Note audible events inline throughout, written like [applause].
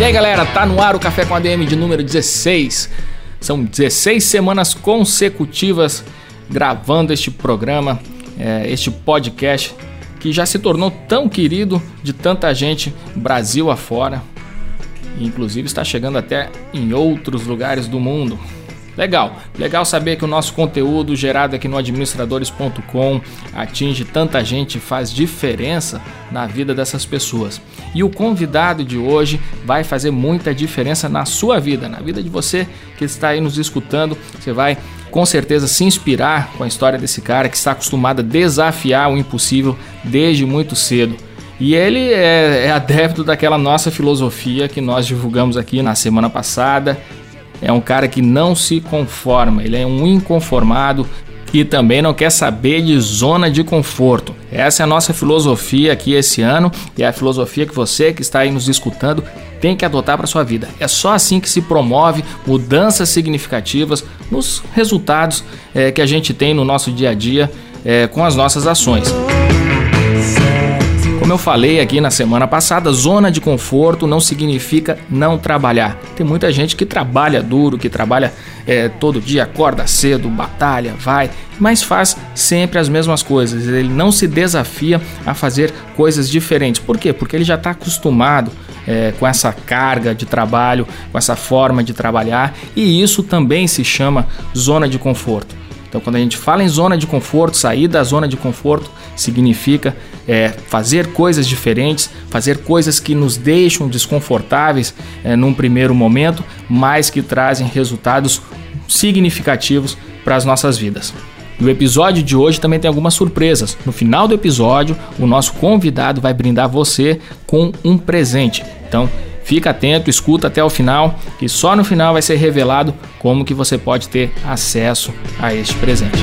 E aí galera, tá no ar o Café com ADM de número 16. São 16 semanas consecutivas gravando este programa, é, este podcast que já se tornou tão querido de tanta gente Brasil afora, inclusive está chegando até em outros lugares do mundo. Legal, legal saber que o nosso conteúdo gerado aqui no administradores.com atinge tanta gente e faz diferença na vida dessas pessoas. E o convidado de hoje vai fazer muita diferença na sua vida, na vida de você que está aí nos escutando. Você vai com certeza se inspirar com a história desse cara que está acostumado a desafiar o impossível desde muito cedo. E ele é, é adepto daquela nossa filosofia que nós divulgamos aqui na semana passada. É um cara que não se conforma, ele é um inconformado que também não quer saber de zona de conforto. Essa é a nossa filosofia aqui esse ano e é a filosofia que você que está aí nos escutando tem que adotar para sua vida. É só assim que se promove mudanças significativas nos resultados é, que a gente tem no nosso dia a dia é, com as nossas ações. Como eu falei aqui na semana passada, zona de conforto não significa não trabalhar. Tem muita gente que trabalha duro, que trabalha é, todo dia, acorda cedo, batalha, vai, mas faz sempre as mesmas coisas. Ele não se desafia a fazer coisas diferentes. Por quê? Porque ele já está acostumado é, com essa carga de trabalho, com essa forma de trabalhar, e isso também se chama zona de conforto. Então, quando a gente fala em zona de conforto, sair da zona de conforto significa é, fazer coisas diferentes, fazer coisas que nos deixam desconfortáveis é, num primeiro momento, mas que trazem resultados significativos para as nossas vidas. E o episódio de hoje também tem algumas surpresas. No final do episódio, o nosso convidado vai brindar você com um presente. Então, Fica atento, escuta até o final, que só no final vai ser revelado como que você pode ter acesso a este presente.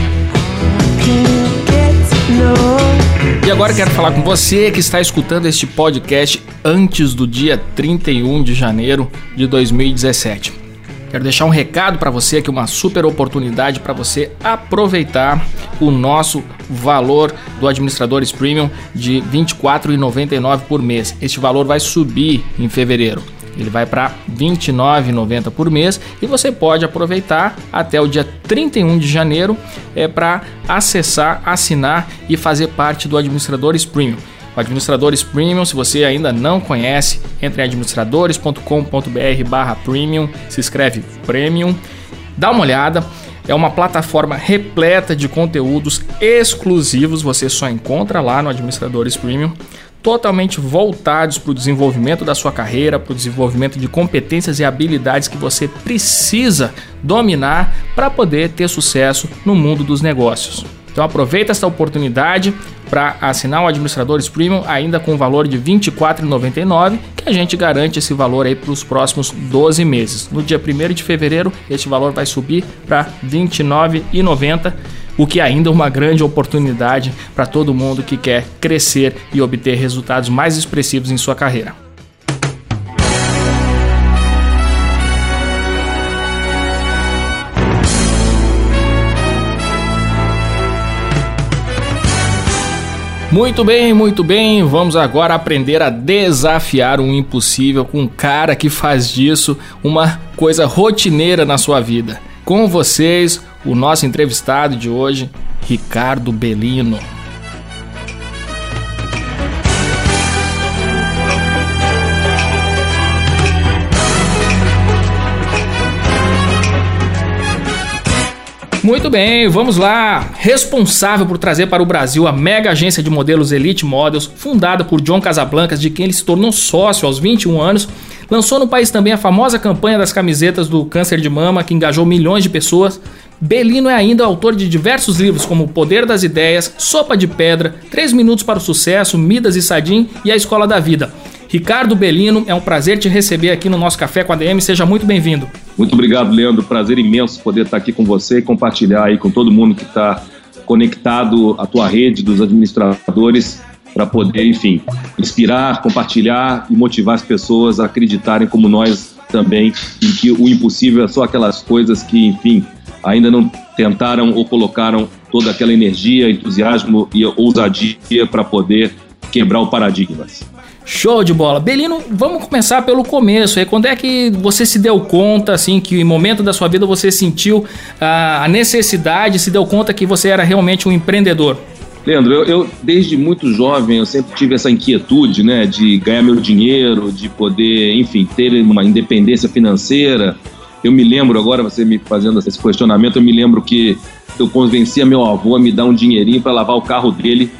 E agora quero falar com você que está escutando este podcast antes do dia 31 de janeiro de 2017. Quero deixar um recado para você aqui, uma super oportunidade para você aproveitar o nosso valor do Administradores Premium de R$ 24,99 por mês. Este valor vai subir em fevereiro. Ele vai para R$ 29,90 por mês e você pode aproveitar até o dia 31 de janeiro é, para acessar, assinar e fazer parte do Administradores Premium. Administradores Premium, se você ainda não conhece, entre em administradores.com.br barra premium, se escreve premium, dá uma olhada. É uma plataforma repleta de conteúdos exclusivos, você só encontra lá no Administradores Premium, totalmente voltados para o desenvolvimento da sua carreira, para o desenvolvimento de competências e habilidades que você precisa dominar para poder ter sucesso no mundo dos negócios. Então aproveita essa oportunidade para assinar o Administradores Premium ainda com o valor de R$ 24,99, que a gente garante esse valor aí para os próximos 12 meses. No dia 1 de fevereiro, este valor vai subir para R$ 29,90 o que ainda é uma grande oportunidade para todo mundo que quer crescer e obter resultados mais expressivos em sua carreira. Muito bem, muito bem. Vamos agora aprender a desafiar o impossível com um cara que faz disso uma coisa rotineira na sua vida. Com vocês, o nosso entrevistado de hoje, Ricardo Belino. Muito bem, vamos lá. Responsável por trazer para o Brasil a mega agência de modelos Elite Models, fundada por John Casablancas, de quem ele se tornou sócio aos 21 anos, lançou no país também a famosa campanha das camisetas do câncer de mama, que engajou milhões de pessoas. Belino é ainda autor de diversos livros como Poder das Ideias, Sopa de Pedra, 3 Minutos para o Sucesso, Midas e Sadim e A Escola da Vida. Ricardo Belino, é um prazer te receber aqui no nosso Café com a DM. Seja muito bem-vindo. Muito obrigado, Leandro. Prazer imenso poder estar aqui com você e compartilhar aí com todo mundo que está conectado à tua rede dos administradores para poder, enfim, inspirar, compartilhar e motivar as pessoas a acreditarem como nós também em que o impossível é só aquelas coisas que, enfim, ainda não tentaram ou colocaram toda aquela energia, entusiasmo e ousadia para poder quebrar o paradigmas. Show de bola. Belino, vamos começar pelo começo. Quando é que você se deu conta, assim, que em momento da sua vida você sentiu a necessidade, se deu conta que você era realmente um empreendedor? Leandro, eu, eu, desde muito jovem eu sempre tive essa inquietude, né, de ganhar meu dinheiro, de poder, enfim, ter uma independência financeira. Eu me lembro agora, você me fazendo esse questionamento, eu me lembro que eu convencia meu avô a me dar um dinheirinho para lavar o carro dele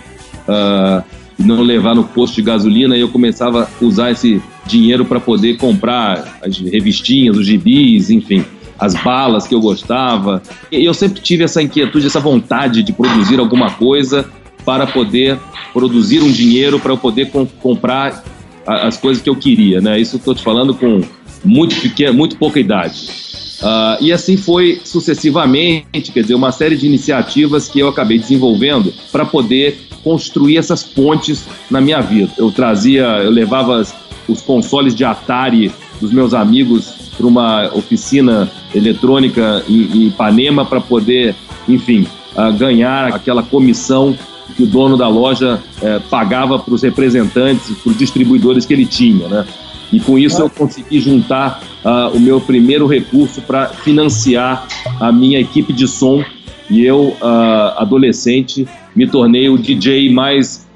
uh, não levar no posto de gasolina. E eu começava a usar esse dinheiro para poder comprar as revistinhas, os gibis, enfim as balas que eu gostava. E eu sempre tive essa inquietude, essa vontade de produzir alguma coisa para poder produzir um dinheiro para eu poder com, comprar as coisas que eu queria, né? Isso estou te falando com muito pequeno, muito pouca idade. Uh, e assim foi sucessivamente, quer dizer, uma série de iniciativas que eu acabei desenvolvendo para poder construir essas pontes na minha vida. Eu trazia, eu levava os consoles de Atari dos meus amigos para uma oficina eletrônica em, em Ipanema para poder, enfim, uh, ganhar aquela comissão que o dono da loja uh, pagava para os representantes, para os distribuidores que ele tinha, né? E com isso eu consegui juntar uh, o meu primeiro recurso para financiar a minha equipe de som e eu, adolescente, me tornei o DJ mais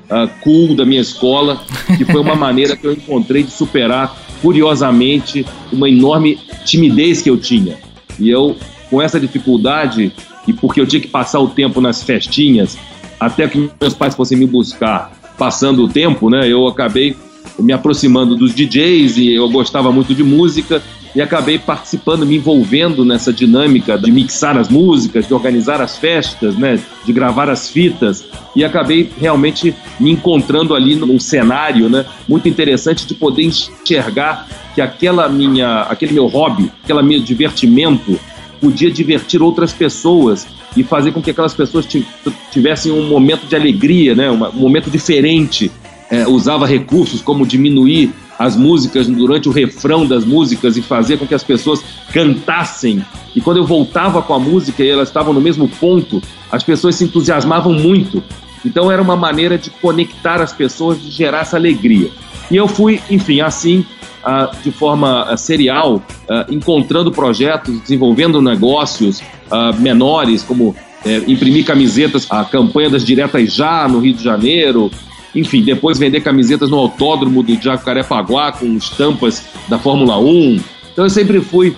cool da minha escola, que foi uma [laughs] maneira que eu encontrei de superar curiosamente, uma enorme timidez que eu tinha. E eu, com essa dificuldade, e porque eu tinha que passar o tempo nas festinhas, até que meus pais fossem me buscar, passando o tempo, né, eu acabei me aproximando dos DJs e eu gostava muito de música e acabei participando, me envolvendo nessa dinâmica de mixar as músicas, de organizar as festas, né, de gravar as fitas e acabei realmente me encontrando ali num cenário, né, muito interessante de poder enxergar que aquela minha, aquele meu hobby, aquele meu divertimento podia divertir outras pessoas e fazer com que aquelas pessoas tivessem um momento de alegria, né, um momento diferente. É, usava recursos como diminuir as músicas durante o refrão das músicas e fazer com que as pessoas cantassem. E quando eu voltava com a música e elas estavam no mesmo ponto, as pessoas se entusiasmavam muito. Então era uma maneira de conectar as pessoas, de gerar essa alegria. E eu fui, enfim, assim, uh, de forma uh, serial, uh, encontrando projetos, desenvolvendo negócios menores, como eh, imprimir camisetas, a campanha das diretas já no Rio de Janeiro, enfim, depois vender camisetas no autódromo do Jacarepaguá com estampas da Fórmula 1. Então eu sempre fui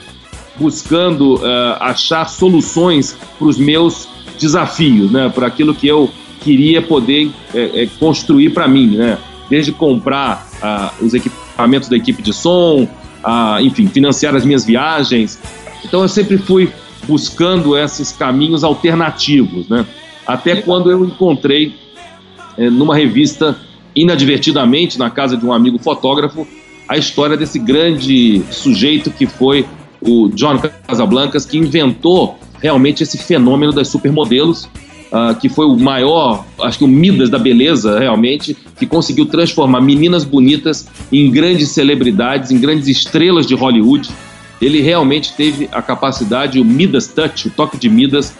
buscando uh, achar soluções para os meus desafios, né? Para aquilo que eu queria poder é, é, construir para mim, né? Desde comprar uh, os equipamentos da equipe de som, uh, enfim, financiar as minhas viagens. Então eu sempre fui buscando esses caminhos alternativos, né? Até quando eu encontrei é, numa revista, inadvertidamente, na casa de um amigo fotógrafo, a história desse grande sujeito que foi o John Casablancas, que inventou realmente esse fenômeno das supermodelos, uh, que foi o maior, acho que o Midas da beleza, realmente, que conseguiu transformar meninas bonitas em grandes celebridades, em grandes estrelas de Hollywood. Ele realmente teve a capacidade, o Midas Touch, o toque de Midas,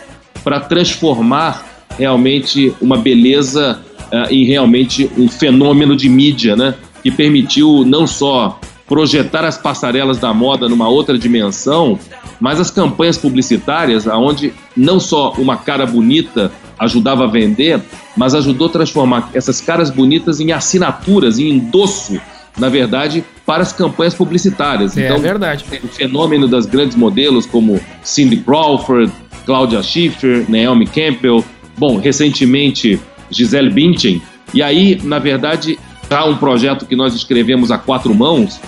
para transformar realmente uma beleza uh, em realmente um fenômeno de mídia, né? Que permitiu não só projetar as passarelas da moda numa outra dimensão, mas as campanhas publicitárias, aonde não só uma cara bonita ajudava a vender, mas ajudou a transformar essas caras bonitas em assinaturas, em endosso, na verdade, para as campanhas publicitárias. É, então, verdade. O fenômeno das grandes modelos como Cindy Crawford, Claudia Schiffer, Naomi Campbell, bom, recentemente Gisele Bündchen. E aí, na verdade, há um projeto que nós escrevemos a quatro mãos,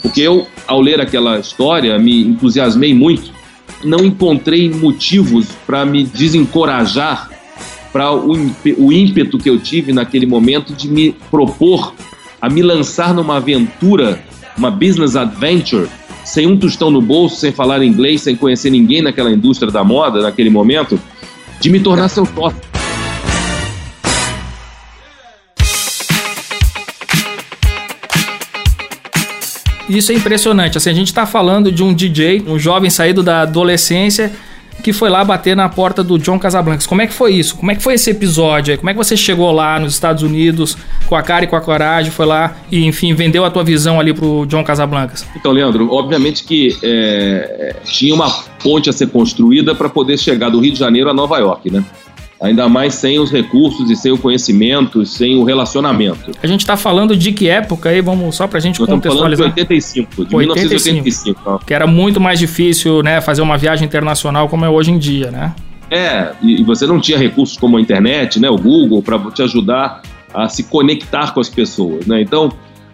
porque eu, ao ler aquela história, me entusiasmei muito. Não encontrei motivos para me desencorajar para o, o ímpeto que eu tive naquele momento de me propor a me lançar numa aventura, uma business adventure, sem um tostão no bolso, sem falar inglês, sem conhecer ninguém naquela indústria da moda naquele momento, de me tornar seu sócio. Isso é impressionante. Assim, a gente está falando de um DJ, um jovem saído da adolescência que foi lá bater na porta do John Casablancas. Como é que foi isso? Como é que foi esse episódio? Como é que você chegou lá nos Estados Unidos com a cara e com a coragem, foi lá e, enfim, vendeu a tua visão ali pro John Casablancas? Então, Leandro, obviamente que é, tinha uma ponte a ser construída para poder chegar do Rio de Janeiro a Nova York, né? Ainda mais sem os recursos e sem o conhecimento, sem o relacionamento. A gente está falando de que época aí? Vamos só para a gente Nós contextualizar. Estamos falando de 85, de 85, 1985. Que era muito mais difícil, né, fazer uma viagem internacional como é hoje em dia, né? É, e você não tinha recursos como a internet, né, o Google, para te ajudar a se conectar com as pessoas, né? Então,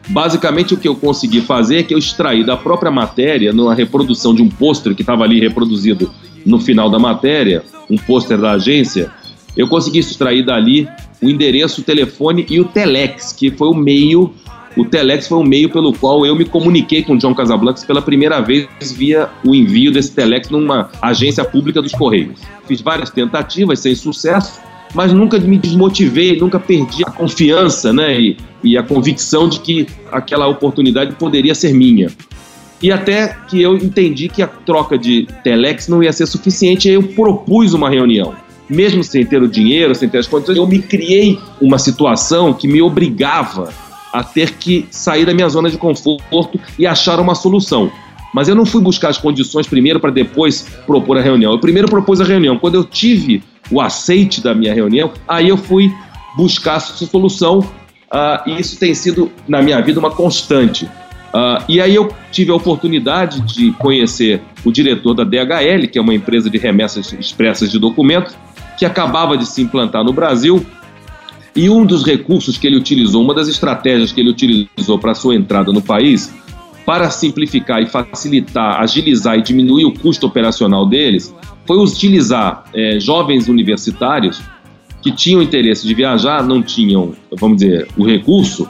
basicamente o que eu consegui fazer é que eu extraí da própria matéria, numa reprodução de um pôster que estava ali reproduzido no final da matéria, um pôster da agência, eu consegui extrair dali o endereço, o telefone e o telex, que foi o meio, o telex foi o meio pelo qual eu me comuniquei com o John Casablancas pela primeira vez via o envio desse telex numa agência pública dos Correios. Fiz várias tentativas sem sucesso, mas nunca me desmotivei, nunca perdi a confiança né, e, e a convicção de que aquela oportunidade poderia ser minha. E até que eu entendi que a troca de telex não ia ser suficiente, aí eu propus uma reunião mesmo sem ter o dinheiro, sem ter as condições, eu me criei uma situação que me obrigava a ter que sair da minha zona de conforto e achar uma solução. Mas eu não fui buscar as condições primeiro para depois propor a reunião. Eu primeiro propus a reunião. Quando eu tive o aceite da minha reunião, aí eu fui buscar a solução. Uh, e isso tem sido, na minha vida, uma constante. Uh, e aí eu tive a oportunidade de conhecer o diretor da DHL, que é uma empresa de remessas expressas de documentos, que acabava de se implantar no Brasil. E um dos recursos que ele utilizou, uma das estratégias que ele utilizou para sua entrada no país, para simplificar e facilitar, agilizar e diminuir o custo operacional deles, foi utilizar é, jovens universitários que tinham interesse de viajar, não tinham, vamos dizer, o recurso,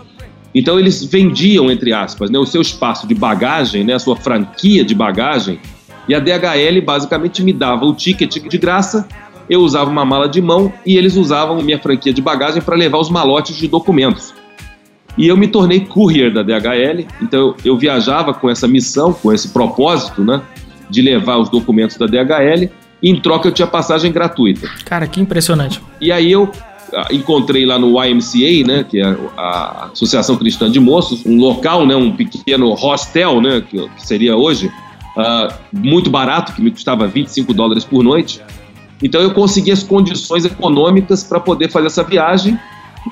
então eles vendiam, entre aspas, né, o seu espaço de bagagem, né, a sua franquia de bagagem, e a DHL basicamente me dava o ticket de graça eu usava uma mala de mão e eles usavam minha franquia de bagagem para levar os malotes de documentos. E eu me tornei courier da DHL, então eu viajava com essa missão, com esse propósito, né, de levar os documentos da DHL, e em troca eu tinha passagem gratuita. Cara, que impressionante. E aí eu ah, encontrei lá no YMCA, né, que é a Associação Cristã de Moços, um local, né, um pequeno hostel, né, que seria hoje, uh, muito barato, que me custava 25 dólares por noite. Então eu consegui as condições econômicas para poder fazer essa viagem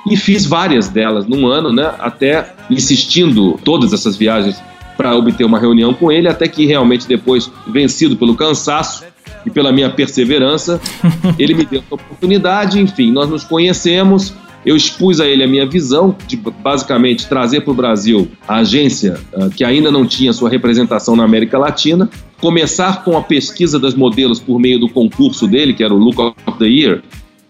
e fiz várias delas num ano, né? Até insistindo todas essas viagens para obter uma reunião com ele, até que realmente depois, vencido pelo cansaço e pela minha perseverança, [laughs] ele me deu a oportunidade. Enfim, nós nos conhecemos. Eu expus a ele a minha visão de basicamente trazer para o Brasil a agência uh, que ainda não tinha sua representação na América Latina começar com a pesquisa das modelos por meio do concurso dele, que era o Look of the Year,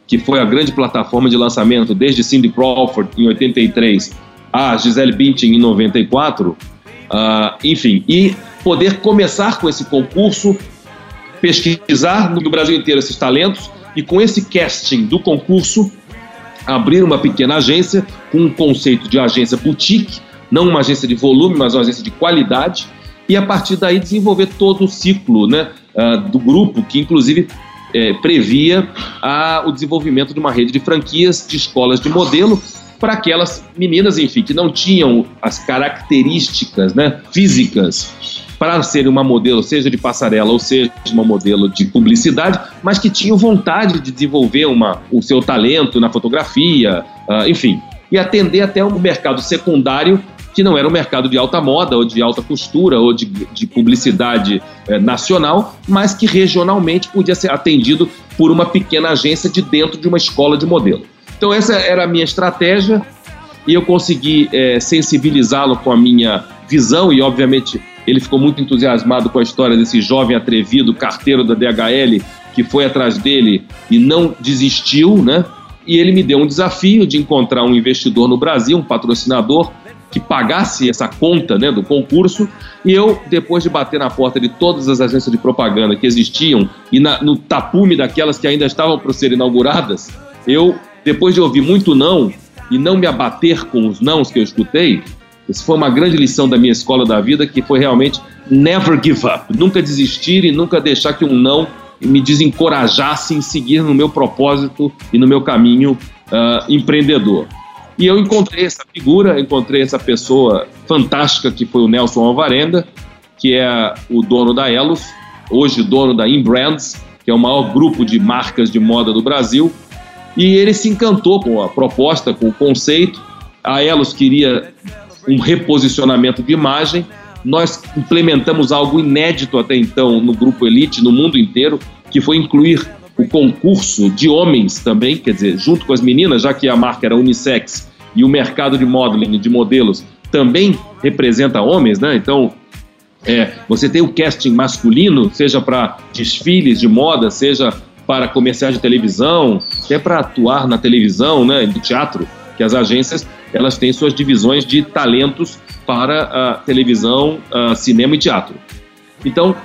que foi a grande plataforma de lançamento desde Cindy Crawford em 83 a Gisele Bündchen em 94, uh, ah, enfim, e poder começar com esse concurso, pesquisar no Brasil inteiro esses talentos e com esse casting do concurso abrir uma pequena agência com um conceito de agência boutique, não uma agência de volume, mas uma agência de qualidade, e a partir daí desenvolver todo o ciclo né, uh, do grupo, que inclusive é, previa a, o desenvolvimento de uma rede de franquias de escolas de modelo para aquelas meninas, enfim, que não tinham as características né, físicas para ser uma modelo, seja de passarela ou seja uma modelo de publicidade, mas que tinham vontade de desenvolver uma, o seu talento na fotografia, uh, enfim, e atender até o mercado secundário que não era um mercado de alta moda ou de alta costura ou de, de publicidade é, nacional, mas que regionalmente podia ser atendido por uma pequena agência de dentro de uma escola de modelo. Então essa era a minha estratégia e eu consegui é, sensibilizá-lo com a minha visão e obviamente ele ficou muito entusiasmado com a história desse jovem atrevido carteiro da DHL que foi atrás dele e não desistiu, né? E ele me deu um desafio de encontrar um investidor no Brasil, um patrocinador que pagasse essa conta né, do concurso, e eu, depois de bater na porta de todas as agências de propaganda que existiam e na, no tapume daquelas que ainda estavam para ser inauguradas, eu, depois de ouvir muito não e não me abater com os nãos que eu escutei, isso foi uma grande lição da minha escola da vida, que foi realmente never give up, nunca desistir e nunca deixar que um não me desencorajasse em seguir no meu propósito e no meu caminho uh, empreendedor. E eu encontrei essa figura, encontrei essa pessoa fantástica que foi o Nelson Alvarenda, que é o dono da Elos, hoje dono da Inbrands, que é o maior grupo de marcas de moda do Brasil. E ele se encantou com a proposta, com o conceito. A Elos queria um reposicionamento de imagem. Nós implementamos algo inédito até então no grupo Elite, no mundo inteiro, que foi incluir o concurso de homens também, quer dizer, junto com as meninas, já que a marca era unissex e o mercado de modeling, de modelos, também representa homens, né? Então, é, você tem o casting masculino, seja para desfiles de moda, seja para comerciais de televisão, até para atuar na televisão, né, no teatro, que as agências elas têm suas divisões de talentos para a televisão, cinema e teatro. Então,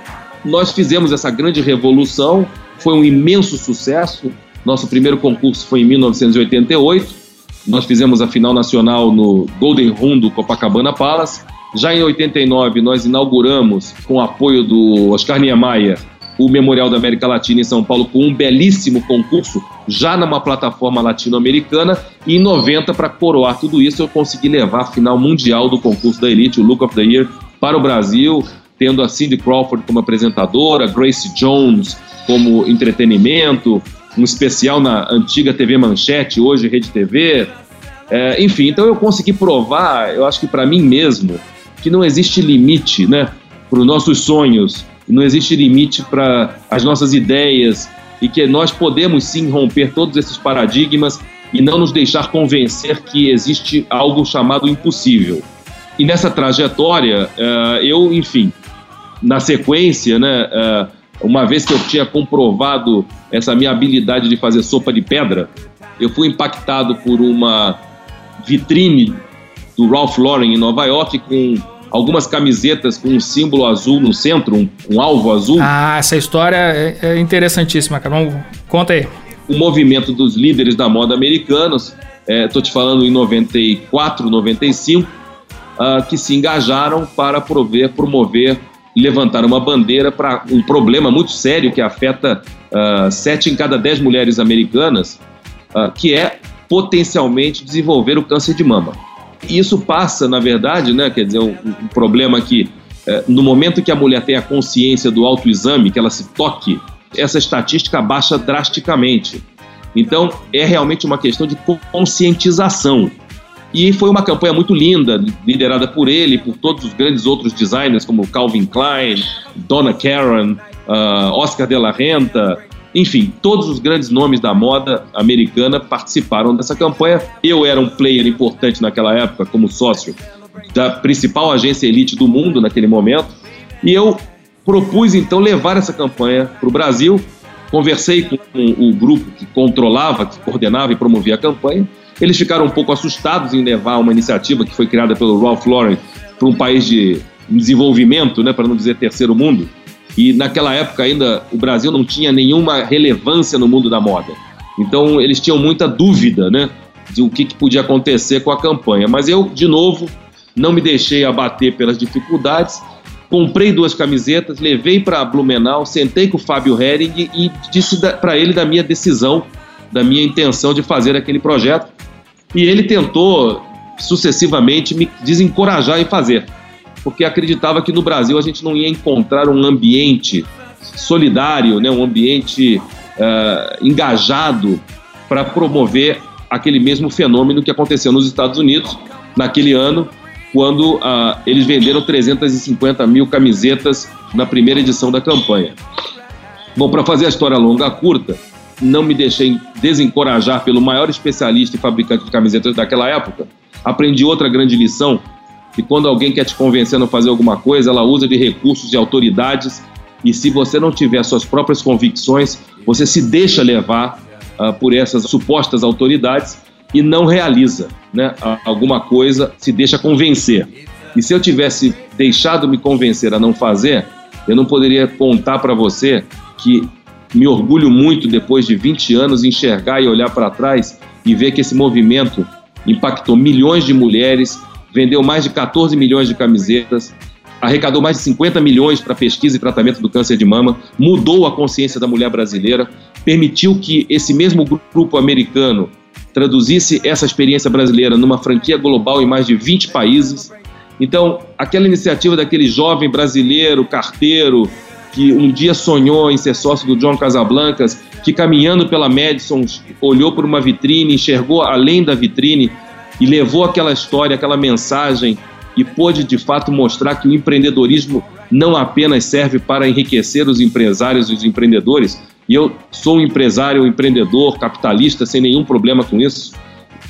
nós fizemos essa grande revolução foi um imenso sucesso. Nosso primeiro concurso foi em 1988. Nós fizemos a final nacional no Golden Room do Copacabana Palace. Já em 89, nós inauguramos, com o apoio do Oscar Niemeyer, o Memorial da América Latina em São Paulo com um belíssimo concurso, já numa plataforma latino-americana. E em 90, para coroar tudo isso, eu consegui levar a final mundial do concurso da Elite, o Look of the Year, para o Brasil, tendo a Cindy Crawford como apresentadora, Grace Jones como entretenimento, um especial na antiga TV Manchete, hoje Rede TV. É, enfim, então eu consegui provar, eu acho que para mim mesmo, que não existe limite né, para os nossos sonhos, não existe limite para as nossas ideias e que nós podemos sim romper todos esses paradigmas e não nos deixar convencer que existe algo chamado impossível. E nessa trajetória, é, eu, enfim, na sequência, né, é, uma vez que eu tinha comprovado essa minha habilidade de fazer sopa de pedra, eu fui impactado por uma vitrine do Ralph Lauren em Nova York com algumas camisetas com um símbolo azul no centro, um, um alvo azul. Ah, essa história é, é interessantíssima, cara. conta aí. O movimento dos líderes da moda americanos, estou é, te falando em 94, 95, uh, que se engajaram para prover, promover levantar uma bandeira para um problema muito sério que afeta uh, sete em cada dez mulheres americanas, uh, que é potencialmente desenvolver o câncer de mama. E isso passa, na verdade, né, quer dizer, um, um problema que uh, no momento que a mulher tem a consciência do autoexame, que ela se toque, essa estatística baixa drasticamente. Então, é realmente uma questão de conscientização. E foi uma campanha muito linda, liderada por ele, por todos os grandes outros designers, como Calvin Klein, Donna Karan, uh, Oscar de la Renta, enfim, todos os grandes nomes da moda americana participaram dessa campanha. Eu era um player importante naquela época, como sócio da principal agência elite do mundo naquele momento, e eu propus então levar essa campanha para o Brasil. Conversei com o grupo que controlava, que coordenava e promovia a campanha, eles ficaram um pouco assustados em levar uma iniciativa que foi criada pelo Ralph Lauren para um país de desenvolvimento, né, para não dizer terceiro mundo. E naquela época ainda o Brasil não tinha nenhuma relevância no mundo da moda. Então eles tinham muita dúvida, né, de o que, que podia acontecer com a campanha. Mas eu, de novo, não me deixei abater pelas dificuldades. Comprei duas camisetas, levei para Blumenau, sentei com o Fábio Hering e disse para ele da minha decisão, da minha intenção de fazer aquele projeto. E ele tentou sucessivamente me desencorajar em fazer, porque acreditava que no Brasil a gente não ia encontrar um ambiente solidário, né, um ambiente uh, engajado para promover aquele mesmo fenômeno que aconteceu nos Estados Unidos naquele ano, quando uh, eles venderam 350 mil camisetas na primeira edição da campanha. Bom, para fazer a história longa curta, não me deixei desencorajar pelo maior especialista e fabricante de camisetas daquela época. Aprendi outra grande lição, que quando alguém quer te convencer a fazer alguma coisa, ela usa de recursos e autoridades, e se você não tiver suas próprias convicções, você se deixa levar uh, por essas supostas autoridades, e não realiza né, alguma coisa, se deixa convencer. E se eu tivesse deixado me convencer a não fazer, eu não poderia contar para você que me orgulho muito depois de 20 anos enxergar e olhar para trás e ver que esse movimento impactou milhões de mulheres, vendeu mais de 14 milhões de camisetas, arrecadou mais de 50 milhões para pesquisa e tratamento do câncer de mama, mudou a consciência da mulher brasileira, permitiu que esse mesmo grupo americano traduzisse essa experiência brasileira numa franquia global em mais de 20 países. Então, aquela iniciativa daquele jovem brasileiro, carteiro, que um dia sonhou em ser sócio do John Casablancas, que caminhando pela Madison olhou por uma vitrine, enxergou além da vitrine e levou aquela história, aquela mensagem e pôde de fato mostrar que o empreendedorismo não apenas serve para enriquecer os empresários e os empreendedores, e eu sou um empresário, um empreendedor, capitalista, sem nenhum problema com isso,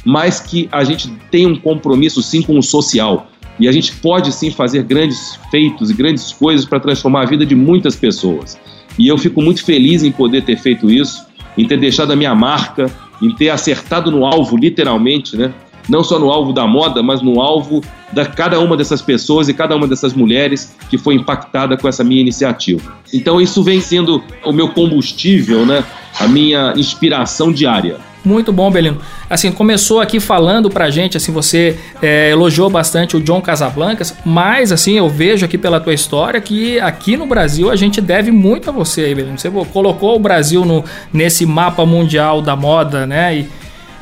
mas que a gente tem um compromisso sim com o social. E a gente pode sim fazer grandes feitos e grandes coisas para transformar a vida de muitas pessoas. E eu fico muito feliz em poder ter feito isso, em ter deixado a minha marca, em ter acertado no alvo, literalmente, né? Não só no alvo da moda, mas no alvo da cada uma dessas pessoas e cada uma dessas mulheres que foi impactada com essa minha iniciativa. Então isso vem sendo o meu combustível, né? A minha inspiração diária. Muito bom, Belino. Assim, começou aqui falando pra gente, assim, você é, elogiou bastante o John Casablancas, mas, assim, eu vejo aqui pela tua história que aqui no Brasil a gente deve muito a você aí, Belino. Você colocou o Brasil no, nesse mapa mundial da moda, né? E,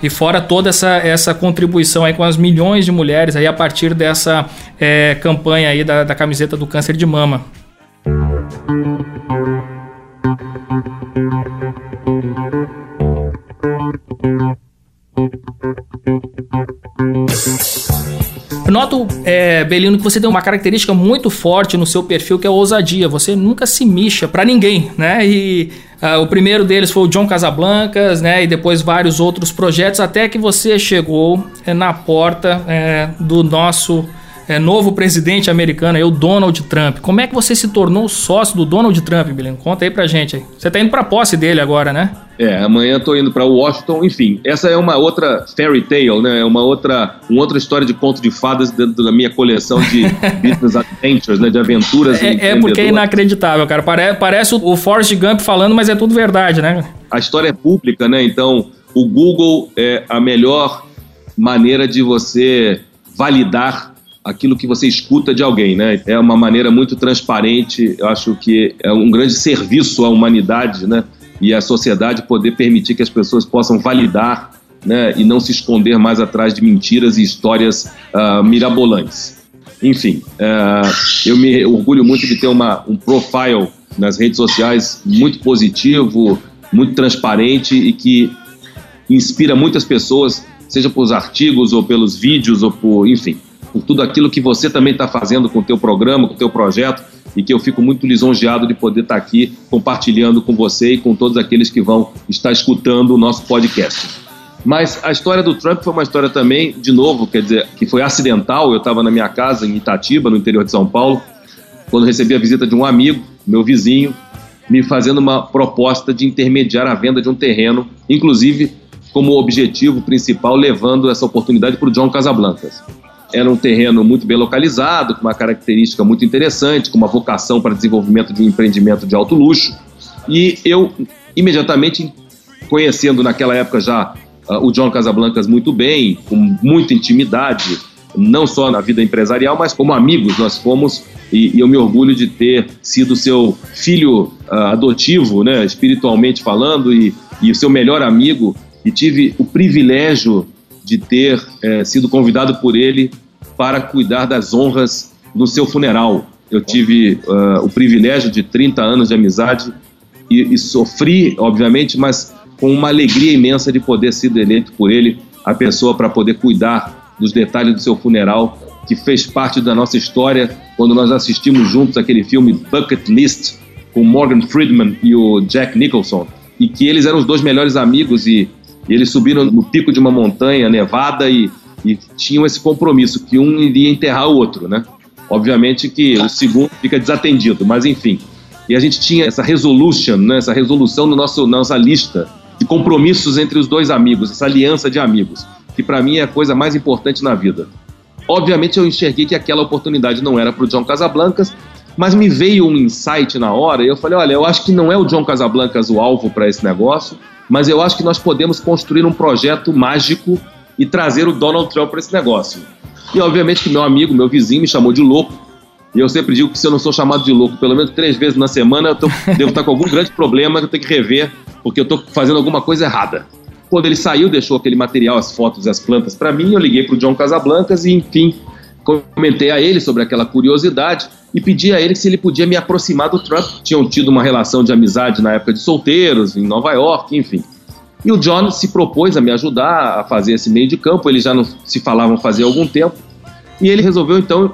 e fora toda essa, essa contribuição aí com as milhões de mulheres aí a partir dessa é, campanha aí da, da camiseta do câncer de mama. Noto, é, Belino, que você tem uma característica muito forte no seu perfil que é a ousadia. Você nunca se mixa para ninguém, né? E uh, o primeiro deles foi o John Casablancas, né? E depois vários outros projetos, até que você chegou é, na porta é, do nosso é, novo presidente americano, aí, o Donald Trump. Como é que você se tornou sócio do Donald Trump, Belino? Conta aí pra gente. Aí. Você tá indo pra posse dele agora, né? É, amanhã estou indo para Washington, enfim. Essa é uma outra fairy tale, né? É uma outra, uma outra história de conto de fadas dentro da minha coleção de [laughs] business adventures, né? De aventuras. É, é porque é inacreditável, cara. Pare, parece o Forrest Gump falando, mas é tudo verdade, né? A história é pública, né? Então, o Google é a melhor maneira de você validar aquilo que você escuta de alguém, né? É uma maneira muito transparente. Eu acho que é um grande serviço à humanidade, né? e a sociedade poder permitir que as pessoas possam validar né, e não se esconder mais atrás de mentiras e histórias uh, mirabolantes. Enfim, uh, eu me orgulho muito de ter uma, um profile nas redes sociais muito positivo, muito transparente e que inspira muitas pessoas, seja pelos artigos ou pelos vídeos ou por, enfim, por tudo aquilo que você também está fazendo com o teu programa, com o teu projeto e que eu fico muito lisonjeado de poder estar aqui compartilhando com você e com todos aqueles que vão estar escutando o nosso podcast. Mas a história do Trump foi uma história também, de novo, quer dizer, que foi acidental. Eu estava na minha casa em Itatiba, no interior de São Paulo, quando recebi a visita de um amigo, meu vizinho, me fazendo uma proposta de intermediar a venda de um terreno, inclusive como objetivo principal levando essa oportunidade para o John Casablancas. Era um terreno muito bem localizado, com uma característica muito interessante, com uma vocação para desenvolvimento de um empreendimento de alto luxo. E eu, imediatamente, conhecendo naquela época já uh, o John Casablancas muito bem, com muita intimidade, não só na vida empresarial, mas como amigos nós fomos, e, e eu me orgulho de ter sido seu filho uh, adotivo, né, espiritualmente falando, e, e seu melhor amigo, e tive o privilégio de ter é, sido convidado por ele para cuidar das honras no seu funeral. Eu tive uh, o privilégio de 30 anos de amizade e, e, sofri, obviamente, mas com uma alegria imensa de poder ser eleito por ele a pessoa para poder cuidar dos detalhes do seu funeral, que fez parte da nossa história quando nós assistimos juntos aquele filme Bucket List com Morgan Friedman e o Jack Nicholson, e que eles eram os dois melhores amigos e e eles subiram no pico de uma montanha nevada e, e tinham esse compromisso que um iria enterrar o outro, né? Obviamente que o segundo fica desatendido, mas enfim. E a gente tinha essa resolution, né, essa resolução no nosso, na nossa lista de compromissos entre os dois amigos, essa aliança de amigos, que para mim é a coisa mais importante na vida. Obviamente eu enxerguei que aquela oportunidade não era para o John Casablancas, mas me veio um insight na hora e eu falei, olha, eu acho que não é o John Casablancas o alvo para esse negócio, mas eu acho que nós podemos construir um projeto mágico e trazer o Donald Trump para esse negócio. E obviamente que meu amigo, meu vizinho me chamou de louco, e eu sempre digo que se eu não sou chamado de louco pelo menos três vezes na semana, eu tô, [laughs] devo estar com algum grande problema que eu tenho que rever, porque eu estou fazendo alguma coisa errada. Quando ele saiu, deixou aquele material, as fotos e as plantas para mim, eu liguei para o John Casablancas e, enfim, comentei a ele sobre aquela curiosidade e pedi a ele se ele podia me aproximar do Trump. Tinham tido uma relação de amizade na época de solteiros, em Nova York, enfim. E o John se propôs a me ajudar a fazer esse meio de campo, eles já não se falavam fazer algum tempo, e ele resolveu então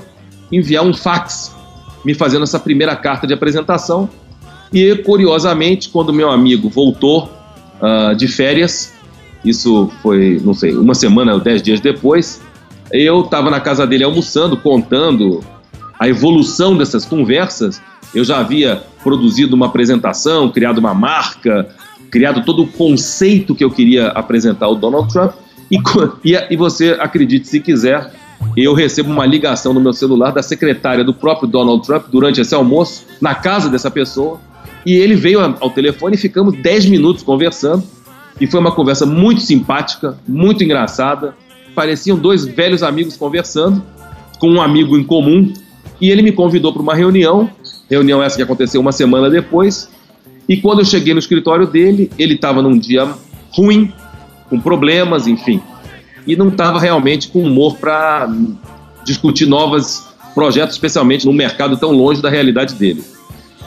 enviar um fax me fazendo essa primeira carta de apresentação. E curiosamente, quando meu amigo voltou uh, de férias, isso foi, não sei, uma semana ou dez dias depois, eu estava na casa dele almoçando, contando a evolução dessas conversas. Eu já havia produzido uma apresentação, criado uma marca, criado todo o conceito que eu queria apresentar ao Donald Trump. E, e, você acredite se quiser, eu recebo uma ligação no meu celular da secretária do próprio Donald Trump durante esse almoço, na casa dessa pessoa. E ele veio ao telefone e ficamos 10 minutos conversando. E foi uma conversa muito simpática, muito engraçada. Pareciam dois velhos amigos conversando, com um amigo em comum. E ele me convidou para uma reunião, reunião essa que aconteceu uma semana depois. E quando eu cheguei no escritório dele, ele estava num dia ruim, com problemas, enfim. E não estava realmente com humor para discutir novos projetos, especialmente num mercado tão longe da realidade dele.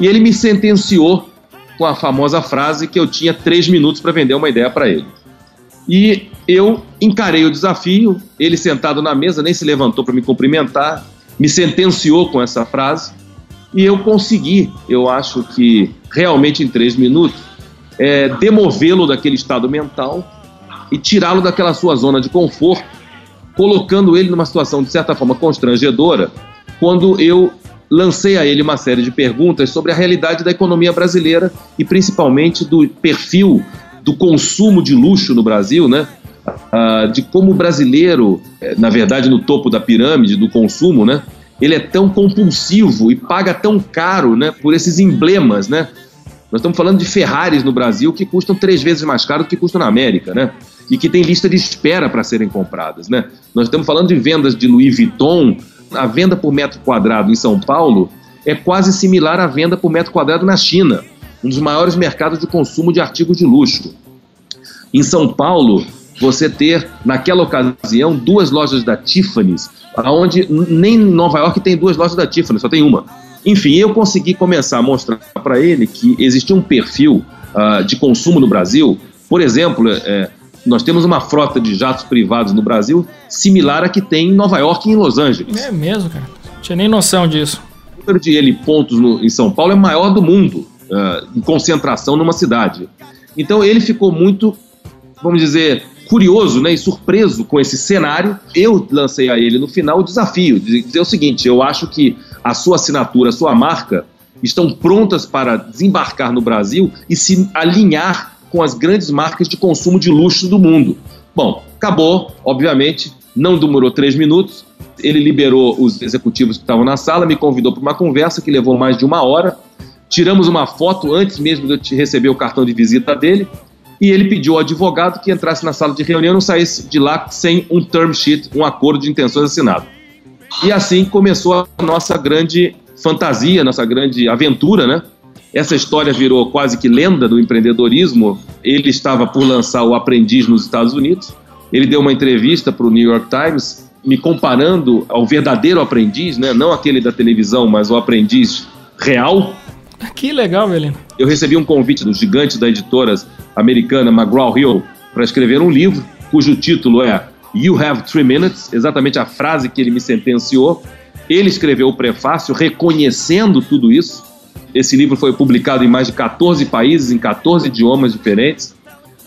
E ele me sentenciou com a famosa frase que eu tinha três minutos para vender uma ideia para ele. E eu encarei o desafio, ele sentado na mesa, nem se levantou para me cumprimentar, me sentenciou com essa frase, e eu consegui, eu acho que realmente em três minutos, é, demovê-lo daquele estado mental e tirá-lo daquela sua zona de conforto, colocando ele numa situação de certa forma constrangedora, quando eu lancei a ele uma série de perguntas sobre a realidade da economia brasileira e principalmente do perfil do consumo de luxo no Brasil, né? Ah, de como o brasileiro, é, na verdade, no topo da pirâmide do consumo, né? ele é tão compulsivo e paga tão caro né, por esses emblemas, né? Nós estamos falando de Ferraris no Brasil que custam três vezes mais caro do que custam na América, né? E que tem lista de espera para serem compradas, né? Nós estamos falando de vendas de Louis Vuitton. A venda por metro quadrado em São Paulo é quase similar à venda por metro quadrado na China, um dos maiores mercados de consumo de artigos de luxo. Em São Paulo, você ter, naquela ocasião, duas lojas da Tiffany's onde nem em Nova York tem duas lojas da Tiffany, só tem uma. Enfim, eu consegui começar a mostrar para ele que existia um perfil uh, de consumo no Brasil. Por exemplo, é, nós temos uma frota de jatos privados no Brasil similar à que tem em Nova York e em Los Angeles. É mesmo, cara. Não tinha nem noção disso. O número de ele pontos no, em São Paulo é maior do mundo, uh, em concentração numa cidade. Então ele ficou muito, vamos dizer, curioso né, e surpreso com esse cenário, eu lancei a ele no final o desafio de dizer o seguinte: eu acho que a sua assinatura, a sua marca estão prontas para desembarcar no Brasil e se alinhar com as grandes marcas de consumo de luxo do mundo. Bom, acabou, obviamente, não demorou três minutos. Ele liberou os executivos que estavam na sala, me convidou para uma conversa que levou mais de uma hora. Tiramos uma foto antes mesmo de eu receber o cartão de visita dele e ele pediu ao advogado que entrasse na sala de reunião e não saísse de lá sem um term sheet, um acordo de intenções assinado. E assim começou a nossa grande fantasia, nossa grande aventura, né? Essa história virou quase que lenda do empreendedorismo. Ele estava por lançar o Aprendiz nos Estados Unidos. Ele deu uma entrevista para o New York Times, me comparando ao verdadeiro aprendiz, né? não aquele da televisão, mas o aprendiz real. [laughs] Que legal, Belino. Eu recebi um convite do gigante da editoras americana McGraw-Hill para escrever um livro cujo título é You Have Three Minutes, exatamente a frase que ele me sentenciou. Ele escreveu o prefácio reconhecendo tudo isso. Esse livro foi publicado em mais de 14 países, em 14 idiomas diferentes.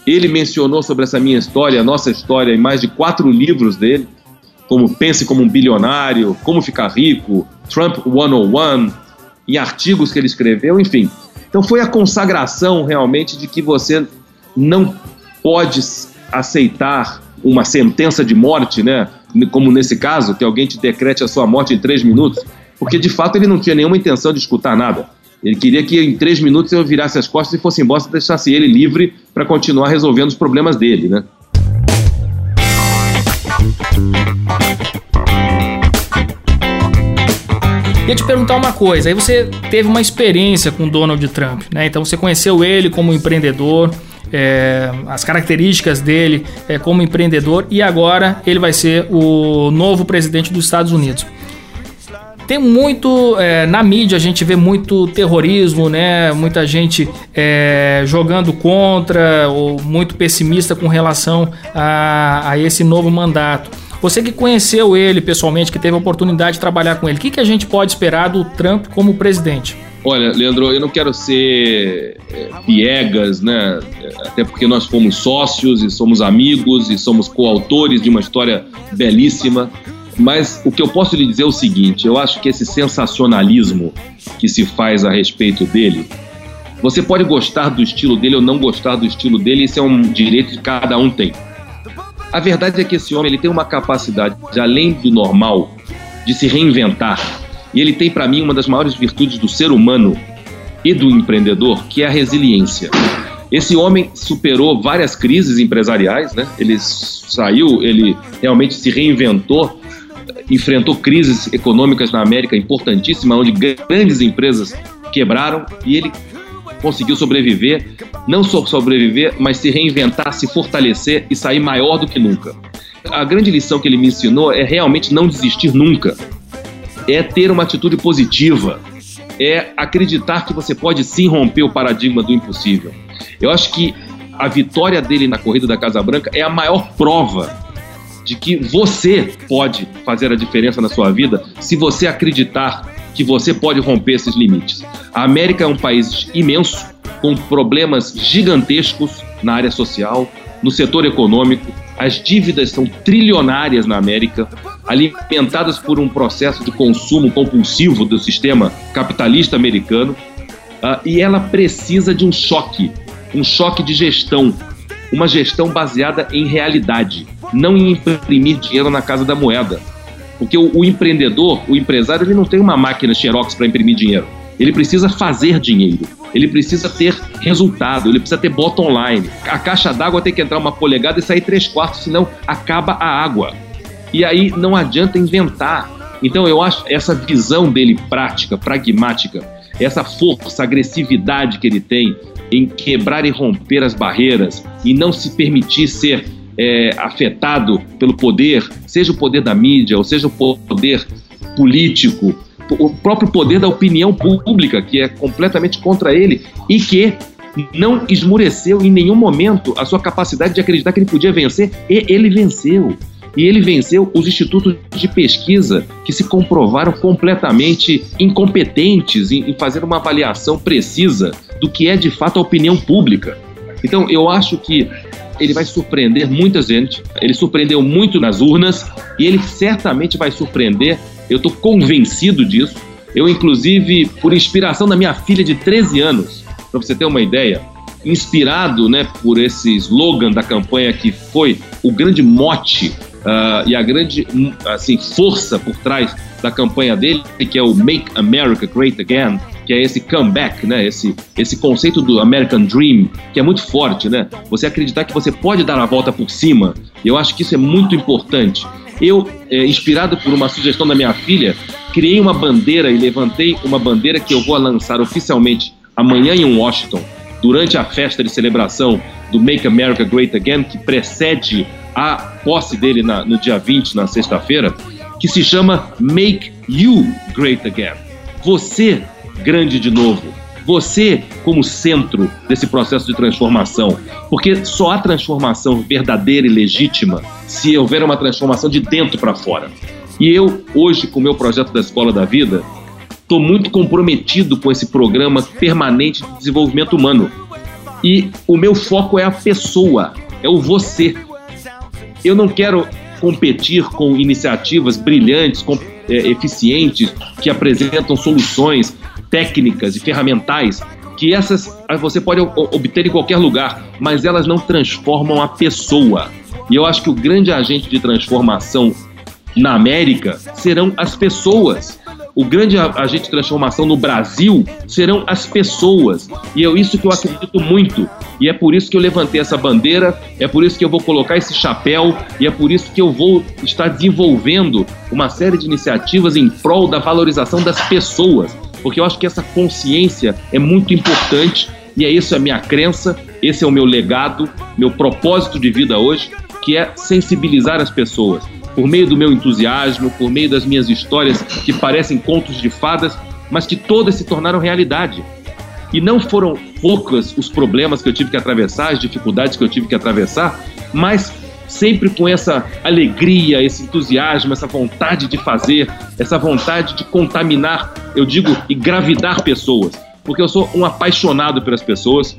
Ele mencionou sobre essa minha história, a nossa história, em mais de quatro livros dele, como Pense como um Bilionário, Como Ficar Rico, Trump 101, em artigos que ele escreveu, enfim. Então foi a consagração realmente de que você não pode aceitar uma sentença de morte, né? Como nesse caso, que alguém te decrete a sua morte em três minutos, porque de fato ele não tinha nenhuma intenção de escutar nada. Ele queria que em três minutos eu virasse as costas e fosse embora e deixasse ele livre para continuar resolvendo os problemas dele, né? Ia te perguntar uma coisa, aí você teve uma experiência com Donald Trump, né? Então você conheceu ele como empreendedor, é, as características dele é, como empreendedor e agora ele vai ser o novo presidente dos Estados Unidos. Tem muito é, na mídia a gente vê muito terrorismo, né? Muita gente é, jogando contra ou muito pessimista com relação a, a esse novo mandato. Você que conheceu ele pessoalmente, que teve a oportunidade de trabalhar com ele, o que, que a gente pode esperar do Trump como presidente? Olha, Leandro, eu não quero ser é, piegas, né? Até porque nós fomos sócios e somos amigos e somos coautores de uma história belíssima. Mas o que eu posso lhe dizer é o seguinte: eu acho que esse sensacionalismo que se faz a respeito dele, você pode gostar do estilo dele ou não gostar do estilo dele, isso é um direito que cada um tem. A verdade é que esse homem ele tem uma capacidade, de, além do normal, de se reinventar. E ele tem, para mim, uma das maiores virtudes do ser humano e do empreendedor, que é a resiliência. Esse homem superou várias crises empresariais, né? Ele saiu, ele realmente se reinventou, enfrentou crises econômicas na América importantíssimas, onde grandes empresas quebraram e ele conseguiu sobreviver, não só sobreviver, mas se reinventar, se fortalecer e sair maior do que nunca. A grande lição que ele me ensinou é realmente não desistir nunca, é ter uma atitude positiva, é acreditar que você pode sim romper o paradigma do impossível. Eu acho que a vitória dele na corrida da Casa Branca é a maior prova de que você pode fazer a diferença na sua vida se você acreditar que você pode romper esses limites. A América é um país imenso, com problemas gigantescos na área social, no setor econômico. As dívidas são trilionárias na América, alimentadas por um processo de consumo compulsivo do sistema capitalista americano. Uh, e ela precisa de um choque, um choque de gestão, uma gestão baseada em realidade, não em imprimir dinheiro na casa da moeda. Porque o, o empreendedor, o empresário, ele não tem uma máquina Xerox para imprimir dinheiro. Ele precisa fazer dinheiro, ele precisa ter resultado, ele precisa ter bottom line. A caixa d'água tem que entrar uma polegada e sair três quartos, senão acaba a água. E aí não adianta inventar. Então eu acho essa visão dele prática, pragmática, essa força, agressividade que ele tem em quebrar e romper as barreiras e não se permitir ser é, afetado pelo poder, seja o poder da mídia, ou seja o poder político, o próprio poder da opinião pública, que é completamente contra ele e que não esmureceu em nenhum momento a sua capacidade de acreditar que ele podia vencer, e ele venceu. E ele venceu os institutos de pesquisa que se comprovaram completamente incompetentes em, em fazer uma avaliação precisa do que é de fato a opinião pública. Então, eu acho que ele vai surpreender muita gente. Ele surpreendeu muito nas urnas e ele certamente vai surpreender. Eu estou convencido disso. Eu, inclusive, por inspiração da minha filha de 13 anos, para você ter uma ideia, inspirado né, por esse slogan da campanha que foi o grande mote uh, e a grande assim, força por trás da campanha dele, que é o Make America Great Again, que é esse comeback, né? Esse, esse conceito do American Dream, que é muito forte, né? Você acreditar que você pode dar a volta por cima. Eu acho que isso é muito importante. Eu, é, inspirado por uma sugestão da minha filha, criei uma bandeira e levantei uma bandeira que eu vou lançar oficialmente amanhã em Washington, durante a festa de celebração do Make America Great Again, que precede a posse dele na, no dia 20, na sexta-feira, que se chama Make You Great Again. Você grande de novo. Você como centro desse processo de transformação. Porque só há transformação verdadeira e legítima se houver uma transformação de dentro para fora. E eu, hoje, com o meu projeto da Escola da Vida, estou muito comprometido com esse programa permanente de desenvolvimento humano. E o meu foco é a pessoa, é o você. Eu não quero competir com iniciativas brilhantes, com, é, eficientes, que apresentam soluções técnicas e ferramentais que essas você pode obter em qualquer lugar, mas elas não transformam a pessoa. E eu acho que o grande agente de transformação na América serão as pessoas. O grande agente de transformação no Brasil serão as pessoas. E é isso que eu acredito muito. E é por isso que eu levantei essa bandeira, é por isso que eu vou colocar esse chapéu, e é por isso que eu vou estar desenvolvendo uma série de iniciativas em prol da valorização das pessoas. Porque eu acho que essa consciência é muito importante e é isso a minha crença, esse é o meu legado, meu propósito de vida hoje, que é sensibilizar as pessoas por meio do meu entusiasmo, por meio das minhas histórias que parecem contos de fadas, mas que todas se tornaram realidade. E não foram poucos os problemas que eu tive que atravessar, as dificuldades que eu tive que atravessar, mas sempre com essa alegria, esse entusiasmo, essa vontade de fazer, essa vontade de contaminar, eu digo, e gravidar pessoas. Porque eu sou um apaixonado pelas pessoas,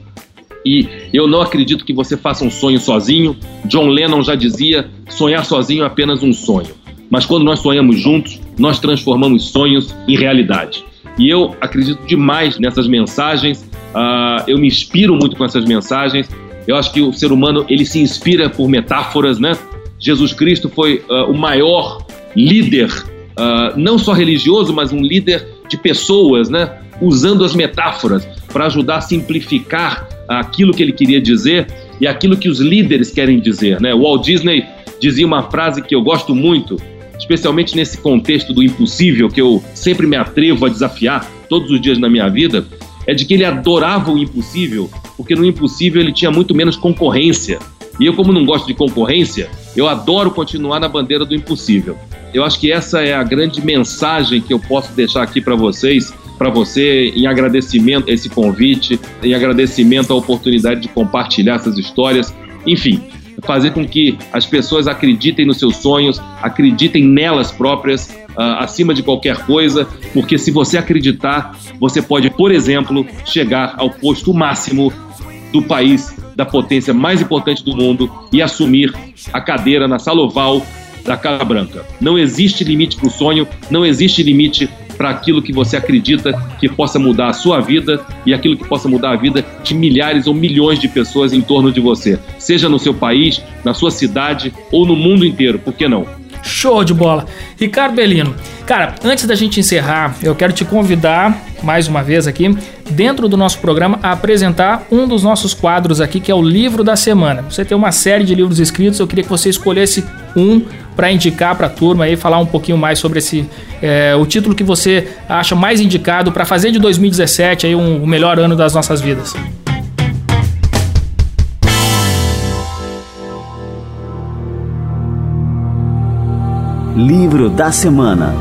e eu não acredito que você faça um sonho sozinho. John Lennon já dizia: sonhar sozinho é apenas um sonho. Mas quando nós sonhamos juntos, nós transformamos sonhos em realidade. E eu acredito demais nessas mensagens. Uh, eu me inspiro muito com essas mensagens. Eu acho que o ser humano ele se inspira por metáforas, né? Jesus Cristo foi uh, o maior líder, uh, não só religioso, mas um líder de pessoas, né? Usando as metáforas para ajudar a simplificar aquilo que ele queria dizer e aquilo que os líderes querem dizer. Né? Walt Disney dizia uma frase que eu gosto muito, especialmente nesse contexto do impossível, que eu sempre me atrevo a desafiar todos os dias na minha vida, é de que ele adorava o impossível, porque no impossível ele tinha muito menos concorrência. E eu, como não gosto de concorrência, eu adoro continuar na bandeira do impossível. Eu acho que essa é a grande mensagem que eu posso deixar aqui para vocês para você em agradecimento a esse convite, em agradecimento à oportunidade de compartilhar essas histórias, enfim, fazer com que as pessoas acreditem nos seus sonhos, acreditem nelas próprias, uh, acima de qualquer coisa, porque se você acreditar, você pode, por exemplo, chegar ao posto máximo do país da potência mais importante do mundo e assumir a cadeira na sala oval da Casa Branca. Não existe limite para o sonho, não existe limite para aquilo que você acredita que possa mudar a sua vida e aquilo que possa mudar a vida de milhares ou milhões de pessoas em torno de você, seja no seu país, na sua cidade ou no mundo inteiro, por que não? Show de bola. Ricardo Belino, cara, antes da gente encerrar, eu quero te convidar mais uma vez aqui, dentro do nosso programa, a apresentar um dos nossos quadros aqui, que é o livro da semana. Você tem uma série de livros escritos, eu queria que você escolhesse um para indicar para a turma e falar um pouquinho mais sobre esse é, o título que você acha mais indicado para fazer de 2017 aí um, o melhor ano das nossas vidas. Livro da semana.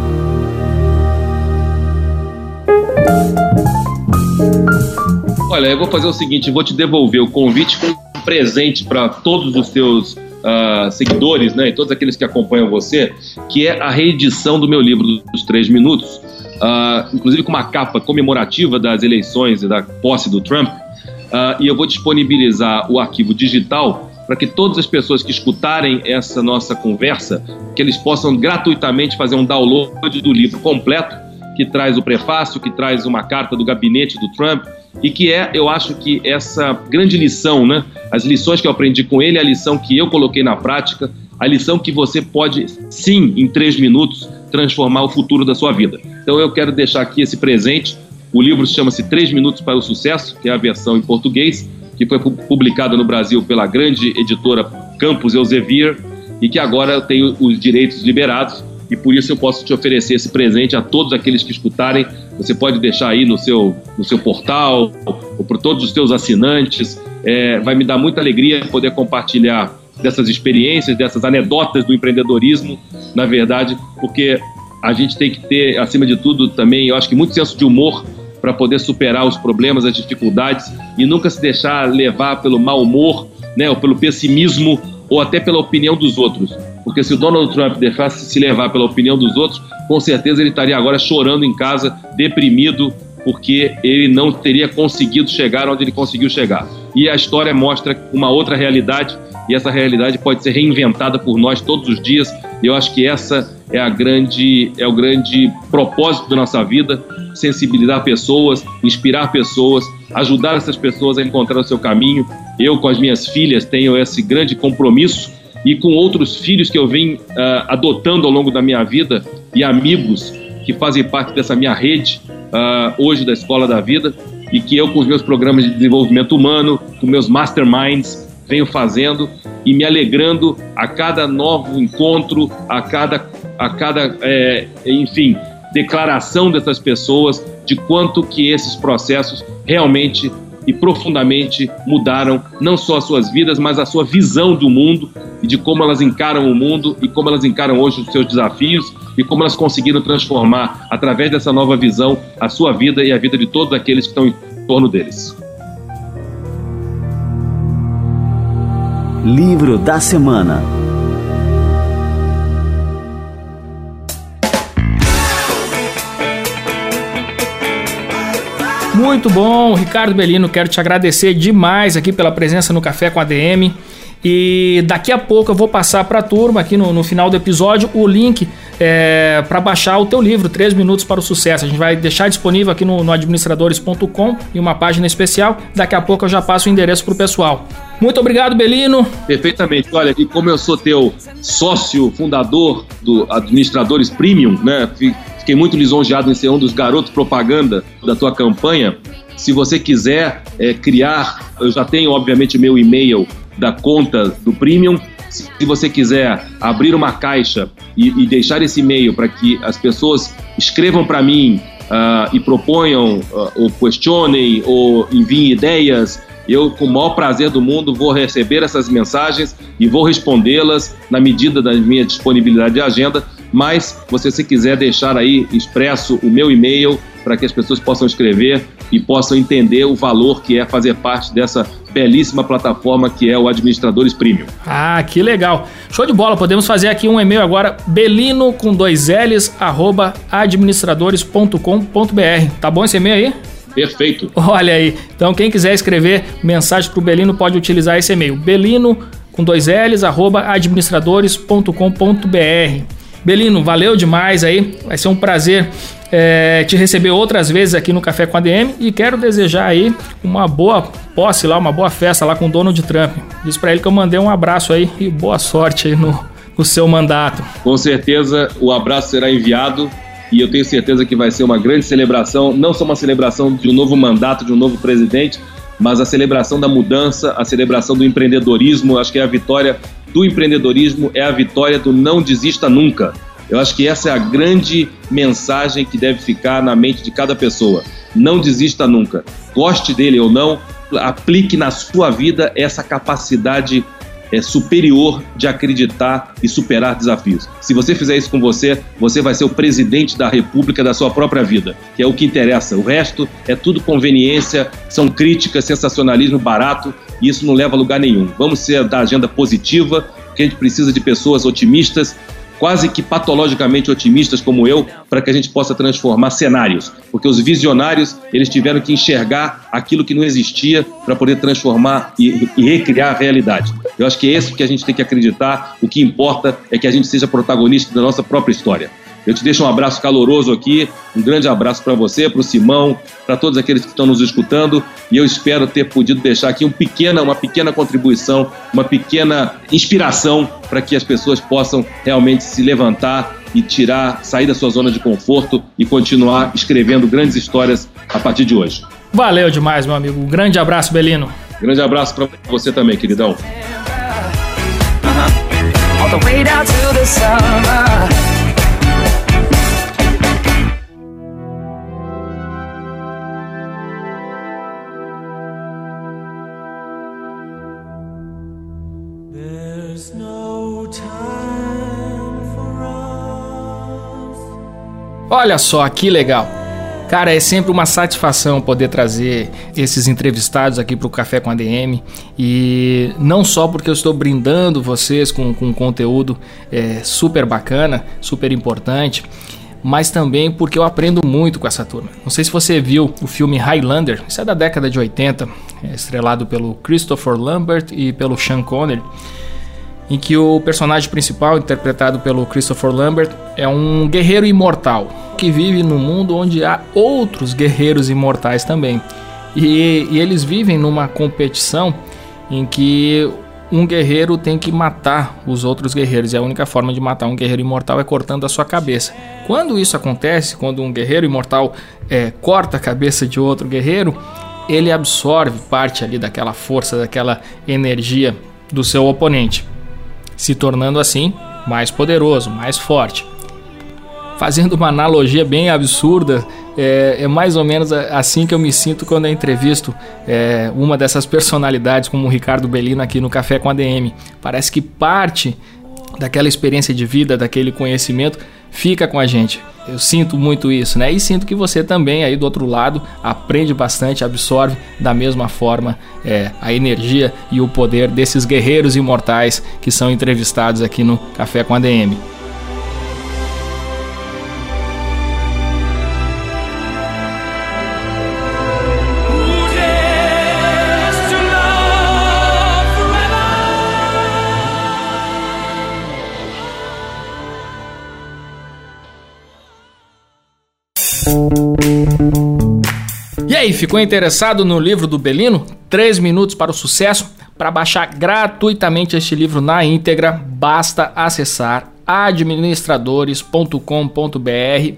Olha, eu vou fazer o seguinte, vou te devolver o convite com um presente para todos os seus uh, seguidores, né, e todos aqueles que acompanham você, que é a reedição do meu livro dos três minutos, uh, inclusive com uma capa comemorativa das eleições e da posse do Trump. Uh, e eu vou disponibilizar o arquivo digital para que todas as pessoas que escutarem essa nossa conversa, que eles possam gratuitamente fazer um download do livro completo, que traz o prefácio, que traz uma carta do gabinete do Trump, e que é, eu acho que essa grande lição, né? As lições que eu aprendi com ele, a lição que eu coloquei na prática, a lição que você pode, sim, em três minutos, transformar o futuro da sua vida. Então eu quero deixar aqui esse presente. O livro chama-se Três Minutos para o Sucesso, que é a versão em português, que foi publicada no Brasil pela grande editora Campos Elsevier e que agora tem os direitos liberados e por isso eu posso te oferecer esse presente a todos aqueles que escutarem. Você pode deixar aí no seu, no seu portal ou para todos os seus assinantes. É, vai me dar muita alegria poder compartilhar dessas experiências, dessas anedotas do empreendedorismo, na verdade, porque a gente tem que ter, acima de tudo, também, eu acho que muito senso de humor para poder superar os problemas, as dificuldades e nunca se deixar levar pelo mau humor, né, ou pelo pessimismo ou até pela opinião dos outros. Porque se o Donald Trump deixasse se levar pela opinião dos outros, com certeza ele estaria agora chorando em casa, deprimido, porque ele não teria conseguido chegar onde ele conseguiu chegar. E a história mostra uma outra realidade, e essa realidade pode ser reinventada por nós todos os dias. E eu acho que essa é a grande é o grande propósito da nossa vida, sensibilizar pessoas, inspirar pessoas, ajudar essas pessoas a encontrar o seu caminho. Eu com as minhas filhas tenho esse grande compromisso e com outros filhos que eu vim uh, adotando ao longo da minha vida e amigos que fazem parte dessa minha rede uh, hoje da Escola da Vida e que eu, com os meus programas de desenvolvimento humano, com meus masterminds, venho fazendo e me alegrando a cada novo encontro, a cada, a cada é, enfim, declaração dessas pessoas de quanto que esses processos realmente e profundamente mudaram não só as suas vidas, mas a sua visão do mundo e de como elas encaram o mundo e como elas encaram hoje os seus desafios e como elas conseguiram transformar, através dessa nova visão, a sua vida e a vida de todos aqueles que estão em torno deles. Livro da Semana Muito bom, Ricardo Belino, quero te agradecer demais aqui pela presença no Café com a DM. E daqui a pouco eu vou passar para a turma aqui no, no, final do episódio o link é, para baixar o teu livro, 3 Minutos para o Sucesso. A gente vai deixar disponível aqui no, no administradores.com em uma página especial. Daqui a pouco eu já passo o endereço para o pessoal. Muito obrigado, Belino. Perfeitamente. Olha, e como eu sou teu sócio fundador do Administradores Premium, né? Fiquei muito lisonjeado em ser um dos garotos propaganda da tua campanha. Se você quiser é, criar, eu já tenho, obviamente, meu e-mail da conta do Premium. Se você quiser abrir uma caixa e, e deixar esse e-mail para que as pessoas escrevam para mim uh, e proponham, uh, ou questionem, ou enviem ideias, eu, com o maior prazer do mundo, vou receber essas mensagens e vou respondê-las na medida da minha disponibilidade de agenda mas você se quiser deixar aí expresso o meu e-mail para que as pessoas possam escrever e possam entender o valor que é fazer parte dessa belíssima plataforma que é o Administradores Premium. Ah, que legal. Show de bola, podemos fazer aqui um e-mail agora, belino com dois L's, arroba administradores.com.br. Tá bom esse e-mail aí? Perfeito. Olha aí. Então, quem quiser escrever mensagem para o Belino pode utilizar esse e-mail. Belino com dois L's, arroba administradores.com.br. Belino, valeu demais aí. Vai ser um prazer é, te receber outras vezes aqui no Café com a DM e quero desejar aí uma boa posse lá, uma boa festa lá com o Donald Trump. Diz para ele que eu mandei um abraço aí e boa sorte aí no, no seu mandato. Com certeza o abraço será enviado e eu tenho certeza que vai ser uma grande celebração, não só uma celebração de um novo mandato, de um novo presidente, mas a celebração da mudança, a celebração do empreendedorismo, acho que é a vitória do empreendedorismo é a vitória do não desista nunca. Eu acho que essa é a grande mensagem que deve ficar na mente de cada pessoa. Não desista nunca. Goste dele ou não, aplique na sua vida essa capacidade é, superior de acreditar e superar desafios. Se você fizer isso com você, você vai ser o presidente da república da sua própria vida, que é o que interessa. O resto é tudo conveniência, são críticas, sensacionalismo barato e isso não leva a lugar nenhum. Vamos ser da agenda positiva, porque a gente precisa de pessoas otimistas, quase que patologicamente otimistas como eu, para que a gente possa transformar cenários, porque os visionários eles tiveram que enxergar aquilo que não existia para poder transformar e, e, recriar a realidade. Eu acho que é isso que a gente tem que acreditar. O que importa é que a gente seja protagonista da nossa própria história. Eu te deixo um abraço caloroso aqui, um grande abraço para você, para o Simão, para todos aqueles que estão nos escutando e eu espero ter podido deixar aqui um pequena, uma pequena contribuição, uma pequena inspiração para que as pessoas possam realmente se levantar e tirar, sair da sua zona de conforto e continuar escrevendo grandes histórias a partir de hoje. Valeu demais, meu amigo. Um grande abraço, Belino. Grande abraço para você também, queridão. Uh -huh. Olha só que legal. Cara, é sempre uma satisfação poder trazer esses entrevistados aqui para o Café com a DM e não só porque eu estou brindando vocês com, com conteúdo é, super bacana, super importante, mas também porque eu aprendo muito com essa turma. Não sei se você viu o filme Highlander, isso é da década de 80, é estrelado pelo Christopher Lambert e pelo Sean Connery em que o personagem principal, interpretado pelo Christopher Lambert, é um guerreiro imortal que vive num mundo onde há outros guerreiros imortais também. E, e eles vivem numa competição em que um guerreiro tem que matar os outros guerreiros e a única forma de matar um guerreiro imortal é cortando a sua cabeça. Quando isso acontece, quando um guerreiro imortal é, corta a cabeça de outro guerreiro, ele absorve parte ali daquela força, daquela energia do seu oponente, se tornando assim mais poderoso, mais forte. Fazendo uma analogia bem absurda, é, é, mais ou menos assim que eu me sinto quando eu entrevisto é, uma dessas personalidades, como o Ricardo Bellino aqui no Café com a DM. Parece que parte daquela experiência de vida, daquele conhecimento, fica com a gente. Eu sinto muito isso, né? E sinto que você também aí do outro lado aprende bastante, absorve da mesma forma é, a energia e o poder desses guerreiros imortais que são entrevistados aqui no Café com a aí, ficou interessado no livro do Belino? 3 minutos para o sucesso? Para baixar gratuitamente este livro na íntegra, basta acessar administradores.com.br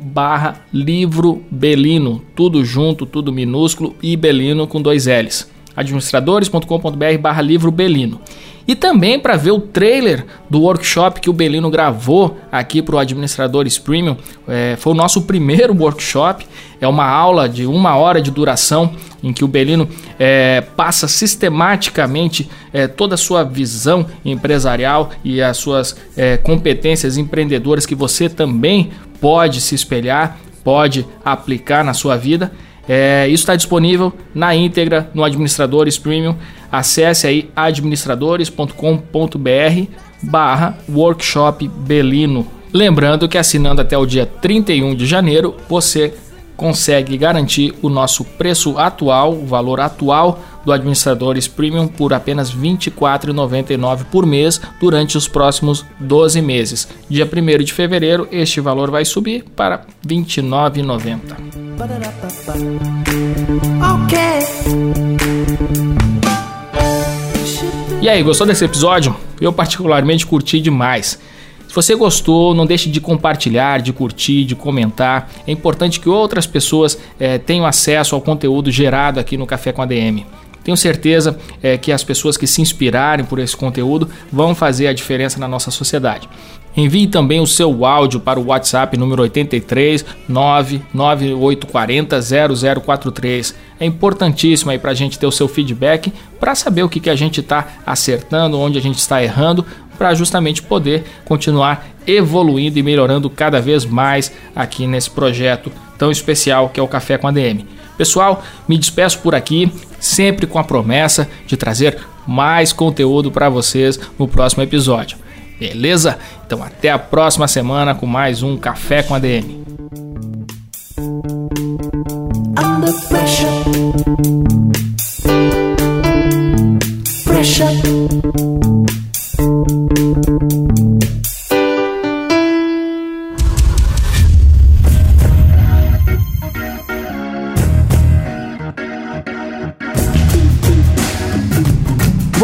barra livro Belino, tudo junto, tudo minúsculo e Belino com dois L's. administradores.com.br barra livro Belino. E também para ver o trailer do workshop que o Belino gravou aqui para o Administradores Premium. É, foi o nosso primeiro [laughs] workshop. É uma aula de uma hora de duração em que o Belino é, passa sistematicamente é, toda a sua visão empresarial e as suas é, competências empreendedoras que você também pode se espelhar, pode aplicar na sua vida. É, isso está disponível na íntegra no Administradores Premium. Acesse aí administradores.com.br barra workshop Belino. Lembrando que assinando até o dia 31 de janeiro, você consegue garantir o nosso preço atual, o valor atual do Administradores Premium por apenas R$ 24,99 por mês durante os próximos 12 meses. Dia 1 de fevereiro, este valor vai subir para R$ 29,90. E aí, gostou desse episódio? Eu particularmente curti demais. Se você gostou, não deixe de compartilhar, de curtir, de comentar. É importante que outras pessoas é, tenham acesso ao conteúdo gerado aqui no Café com a DM. Tenho certeza é, que as pessoas que se inspirarem por esse conteúdo vão fazer a diferença na nossa sociedade. Envie também o seu áudio para o WhatsApp número 83 99840 0043. É importantíssimo aí para a gente ter o seu feedback para saber o que, que a gente está acertando, onde a gente está errando, para justamente poder continuar evoluindo e melhorando cada vez mais aqui nesse projeto tão especial que é o Café com a DM. Pessoal, me despeço por aqui, sempre com a promessa de trazer mais conteúdo para vocês no próximo episódio. Beleza? Então até a próxima semana com mais um Café com a DM. Under pressure. Pressure.